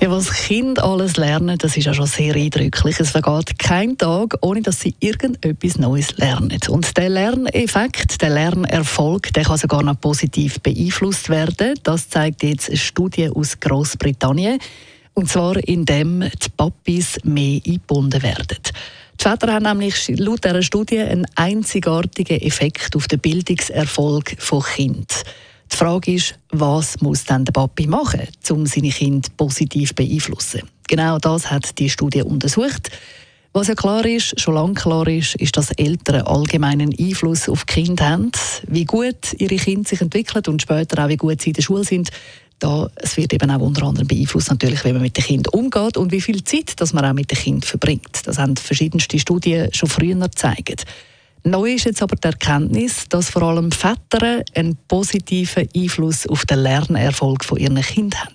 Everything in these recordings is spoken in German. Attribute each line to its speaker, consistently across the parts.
Speaker 1: ja, was Kinder alles lernen, das ist ja schon sehr eindrücklich. Es vergeht kein Tag, ohne dass sie irgendetwas Neues lernen. Und der Lerneffekt, der Lernerfolg, der kann sogar noch positiv beeinflusst werden. Das zeigt jetzt eine Studie aus Großbritannien. Und zwar, indem die Papis mehr eingebunden werden. Die Väter haben nämlich laut dieser Studie einen einzigartigen Effekt auf den Bildungserfolg von Kindern. Die Frage ist, was muss denn der Papi machen, um seine Kinder positiv zu beeinflussen? Genau das hat die Studie untersucht. Was ja klar ist, schon lange klar ist, ist, dass Eltern allgemeinen Einfluss auf Kinder haben. Wie gut ihre Kinder sich entwickeln und später auch wie gut sie in der Schule sind, da, es wird eben auch unter anderem beeinflusst natürlich, wie man mit den Kindern umgeht und wie viel Zeit dass man auch mit den Kindern verbringt. Das haben verschiedenste Studien schon früher gezeigt. Neu ist jetzt aber die Erkenntnis, dass vor allem Väter einen positiven Einfluss auf den Lernerfolg von ihren Kindern haben.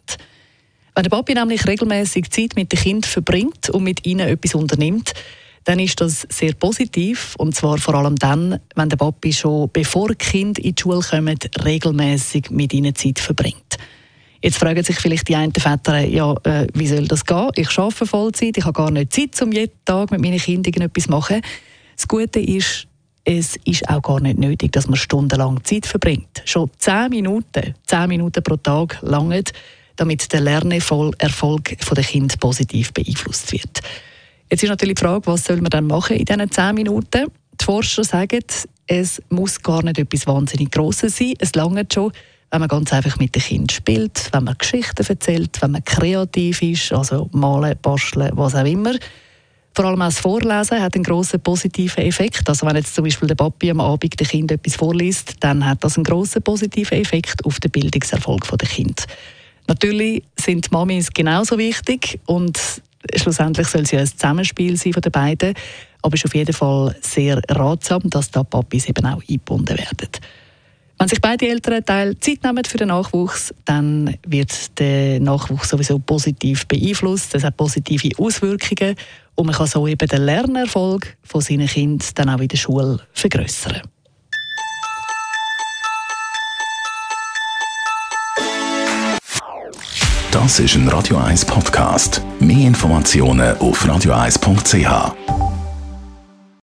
Speaker 1: Wenn der Papi nämlich regelmäßig Zeit mit den Kindern verbringt und mit ihnen etwas unternimmt, dann ist das sehr positiv und zwar vor allem dann, wenn der Papi schon bevor die Kinder in die Schule kommen, regelmäßig mit ihnen Zeit verbringt. Jetzt fragen sich vielleicht die einen Väter, ja, äh, wie soll das gehen? Ich arbeite Vollzeit, ich habe gar nicht Zeit, um jeden Tag mit meinen Kindern etwas zu machen. Das Gute ist, es ist auch gar nicht nötig, dass man stundenlang Zeit verbringt. Schon zehn Minuten, zehn Minuten pro Tag langen, damit der Lernerfolg der Kind positiv beeinflusst wird. Jetzt ist natürlich die Frage, was soll man dann machen in diesen zehn Minuten? Die Forscher sagen, es muss gar nicht etwas wahnsinnig Grosses sein. Es langt schon, wenn man ganz einfach mit dem Kind spielt, wenn man Geschichten erzählt, wenn man kreativ ist, also malen, basteln, was auch immer. Vor allem auch das Vorlesen hat einen grossen positiven Effekt. Also wenn jetzt zum Beispiel der Papi am Abend dem Kind etwas vorliest, dann hat das einen grossen positiven Effekt auf den Bildungserfolg der Kind. Natürlich sind die Mamis genauso wichtig und schlussendlich soll es ja ein Zusammenspiel sein von den beiden. Aber es ist auf jeden Fall sehr ratsam, dass da Papis eben auch eingebunden werden. Wenn sich beide Elternteile Zeit nehmen für den Nachwuchs, dann wird der Nachwuchs sowieso positiv beeinflusst. Das hat positive Auswirkungen und man kann so eben den Lernerfolg von seinen Kindern dann auch in der Schule vergrößern.
Speaker 2: Das ist ein Radio 1 Podcast. Mehr Informationen auf radio1.ch.